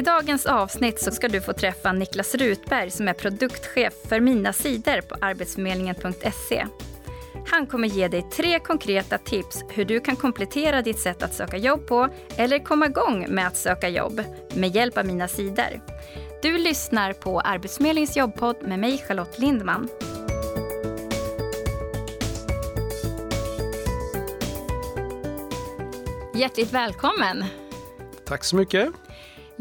I dagens avsnitt så ska du få träffa Niklas Rutberg som är produktchef för Mina sidor på arbetsförmedlingen.se. Han kommer ge dig tre konkreta tips hur du kan komplettera ditt sätt att söka jobb på eller komma igång med att söka jobb med hjälp av Mina sidor. Du lyssnar på Arbetsförmedlingens jobbpodd med mig Charlotte Lindman. Hjärtligt välkommen! Tack så mycket.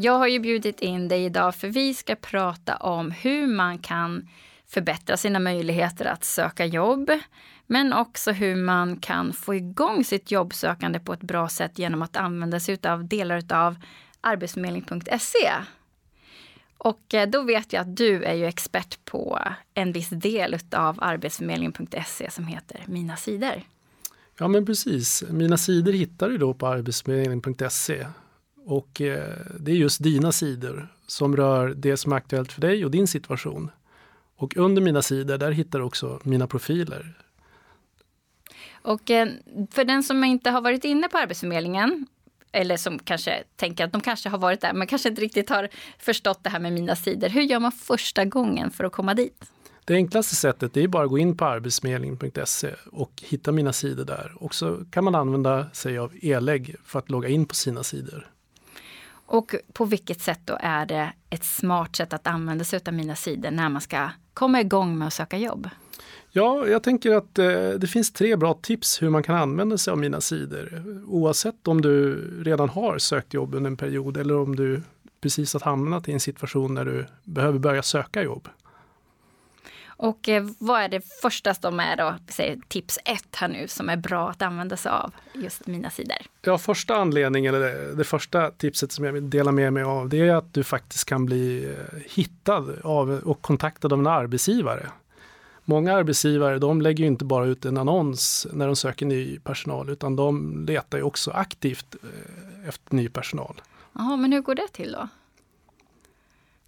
Jag har ju bjudit in dig idag för vi ska prata om hur man kan förbättra sina möjligheter att söka jobb, men också hur man kan få igång sitt jobbsökande på ett bra sätt genom att använda sig av delar av arbetsförmedling.se. Och eh, då vet jag att du är ju expert på en viss del av arbetsförmedling.se som heter Mina sidor. Ja men precis, Mina sidor hittar du då på arbetsförmedling.se och eh, det är just dina sidor som rör det som är aktuellt för dig och din situation. Och under mina sidor, där hittar du också mina profiler. Och eh, för den som inte har varit inne på Arbetsförmedlingen eller som kanske tänker att de kanske har varit där men kanske inte riktigt har förstått det här med mina sidor. Hur gör man första gången för att komma dit? Det enklaste sättet är bara att gå in på arbetsförmedlingen.se och hitta mina sidor där. Och så kan man använda sig av e-lägg för att logga in på sina sidor. Och på vilket sätt då är det ett smart sätt att använda sig av mina sidor när man ska komma igång med att söka jobb? Ja, jag tänker att eh, det finns tre bra tips hur man kan använda sig av mina sidor. Oavsett om du redan har sökt jobb under en period eller om du precis har hamnat i en situation när du behöver börja söka jobb. Och eh, vad är det första som är då, tips ett här nu som är bra att använda sig av just mina sidor? Ja, första anledningen, eller det, det första tipset som jag vill dela med mig av, det är att du faktiskt kan bli eh, hittad av och kontaktad av en arbetsgivare. Många arbetsgivare de lägger inte bara ut en annons när de söker ny personal utan de letar ju också aktivt eh, efter ny personal. Jaha, men hur går det till då?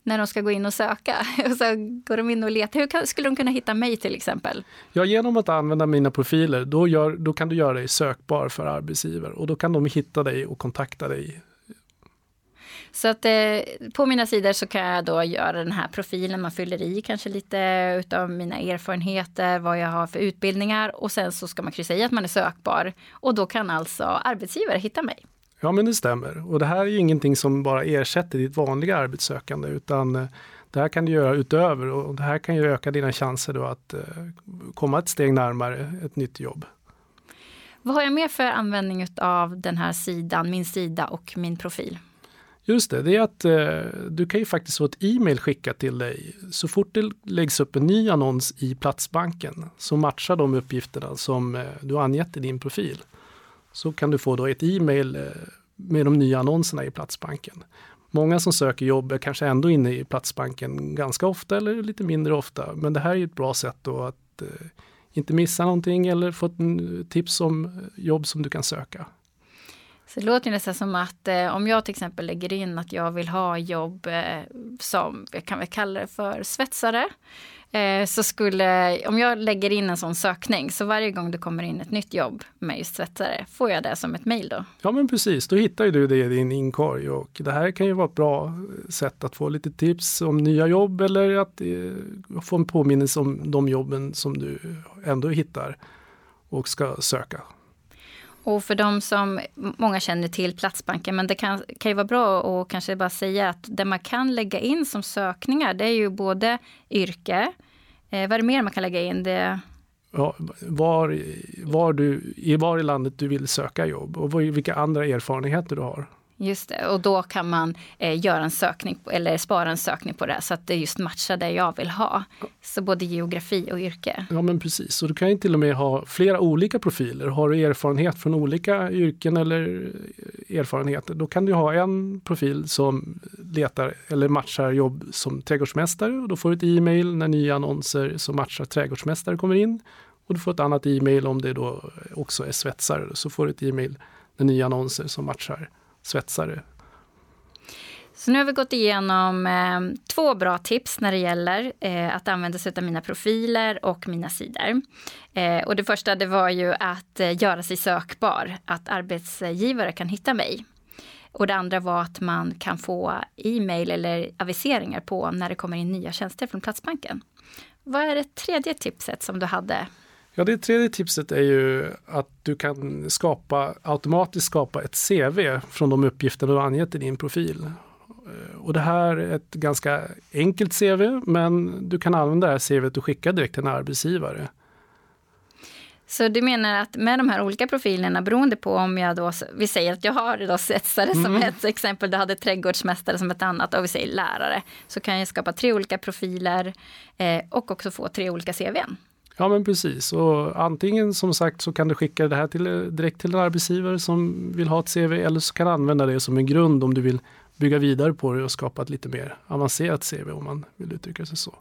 När de ska gå in och söka. Och så går de in och letar. Hur skulle de kunna hitta mig till exempel? Ja, genom att använda mina profiler, då, gör, då kan du göra dig sökbar för arbetsgivare och då kan de hitta dig och kontakta dig. Så att eh, på mina sidor så kan jag då göra den här profilen, man fyller i kanske lite utav mina erfarenheter, vad jag har för utbildningar och sen så ska man kryssa i att man är sökbar och då kan alltså arbetsgivare hitta mig. Ja men det stämmer. Och det här är ju ingenting som bara ersätter ditt vanliga arbetssökande utan eh, det här kan du göra utöver och det här kan ju öka dina chanser då att eh, komma ett steg närmare ett nytt jobb. Vad har jag mer för användning av den här sidan, min sida och min profil? Just det, det är att eh, du kan ju faktiskt få ett e-mail skickat till dig så fort det läggs upp en ny annons i Platsbanken som matchar de uppgifterna som eh, du angett i din profil så kan du få då ett e-mail eh, med de nya annonserna i Platsbanken. Många som söker jobb är kanske ändå inne i Platsbanken ganska ofta eller lite mindre ofta. Men det här är ett bra sätt då att eh, inte missa någonting eller få ett tips om eh, jobb som du kan söka. Så det låter nästan som att eh, om jag till exempel lägger in att jag vill ha jobb eh, som, jag kan väl kalla det för svetsare. Eh, så skulle, om jag lägger in en sån sökning, så varje gång det kommer in ett nytt jobb med just svetsare, får jag det som ett mejl då? Ja men precis, då hittar ju du det i din inkorg och det här kan ju vara ett bra sätt att få lite tips om nya jobb eller att eh, få en påminnelse om de jobben som du ändå hittar och ska söka. Och för de som, många känner till Platsbanken, men det kan, kan ju vara bra att kanske bara säga att det man kan lägga in som sökningar, det är ju både yrke, eh, vad är det mer man kan lägga in? Det... Ja, var, var, du, var i landet du vill söka jobb och vilka andra erfarenheter du har. Just det, och då kan man eh, göra en sökning eller spara en sökning på det så att det just matchar det jag vill ha. Så både geografi och yrke. Ja men precis, och du kan ju till och med ha flera olika profiler. Har du erfarenhet från olika yrken eller eh, erfarenheter, då kan du ha en profil som letar eller matchar jobb som trädgårdsmästare och då får du ett e-mail när nya annonser som matchar trädgårdsmästare kommer in. Och du får ett annat e-mail om det då också är svetsare, så får du ett e-mail när nya annonser som matchar svetsare. Så nu har vi gått igenom eh, två bra tips när det gäller eh, att använda sig av mina profiler och mina sidor. Eh, och det första det var ju att eh, göra sig sökbar, att arbetsgivare kan hitta mig. Och det andra var att man kan få e-mail eller aviseringar på när det kommer in nya tjänster från Platsbanken. Vad är det tredje tipset som du hade? Ja, det tredje tipset är ju att du kan skapa, automatiskt skapa ett CV från de uppgifter du har angett i din profil. Eh, och det här är ett ganska enkelt CV, men du kan använda det här CVet och skicka direkt till en arbetsgivare. Så du menar att med de här olika profilerna, beroende på om jag då, vi säger att jag har då svetsare mm. som ett exempel, du hade trädgårdsmästare som ett annat och vi säger lärare, så kan jag skapa tre olika profiler eh, och också få tre olika CVn. Ja men precis och antingen som sagt så kan du skicka det här till, direkt till en arbetsgivare som vill ha ett CV eller så kan du använda det som en grund om du vill bygga vidare på det och skapa ett lite mer avancerat CV om man vill uttrycka sig så.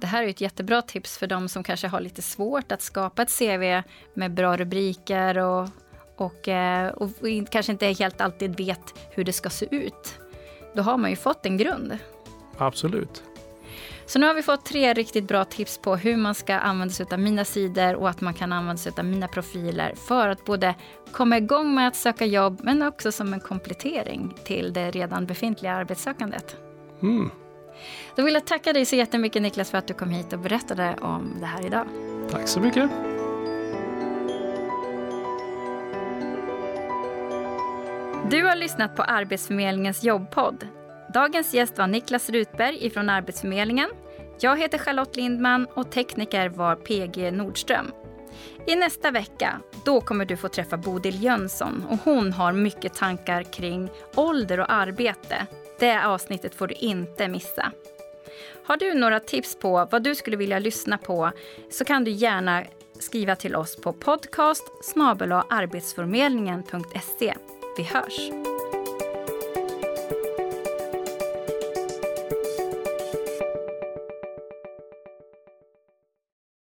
Det här är ett jättebra tips för de som kanske har lite svårt att skapa ett CV med bra rubriker och, och, eh, och, och kanske inte helt alltid vet hur det ska se ut. Då har man ju fått en grund. Absolut. Så nu har vi fått tre riktigt bra tips på hur man ska använda sig av mina sidor och att man kan använda sig av mina profiler för att både komma igång med att söka jobb men också som en komplettering till det redan befintliga arbetssökandet. Mm. Då vill jag tacka dig så jättemycket Niklas för att du kom hit och berättade om det här idag. Tack så mycket. Du har lyssnat på Arbetsförmedlingens jobbpodd. Dagens gäst var Niklas Rutberg från Arbetsförmedlingen. Jag heter Charlotte Lindman och tekniker var PG Nordström. I nästa vecka då kommer du få träffa Bodil Jönsson och hon har mycket tankar kring ålder och arbete. Det avsnittet får du inte missa. Har du några tips på vad du skulle vilja lyssna på så kan du gärna skriva till oss på podcast arbetsförmedlingen.se. Vi hörs!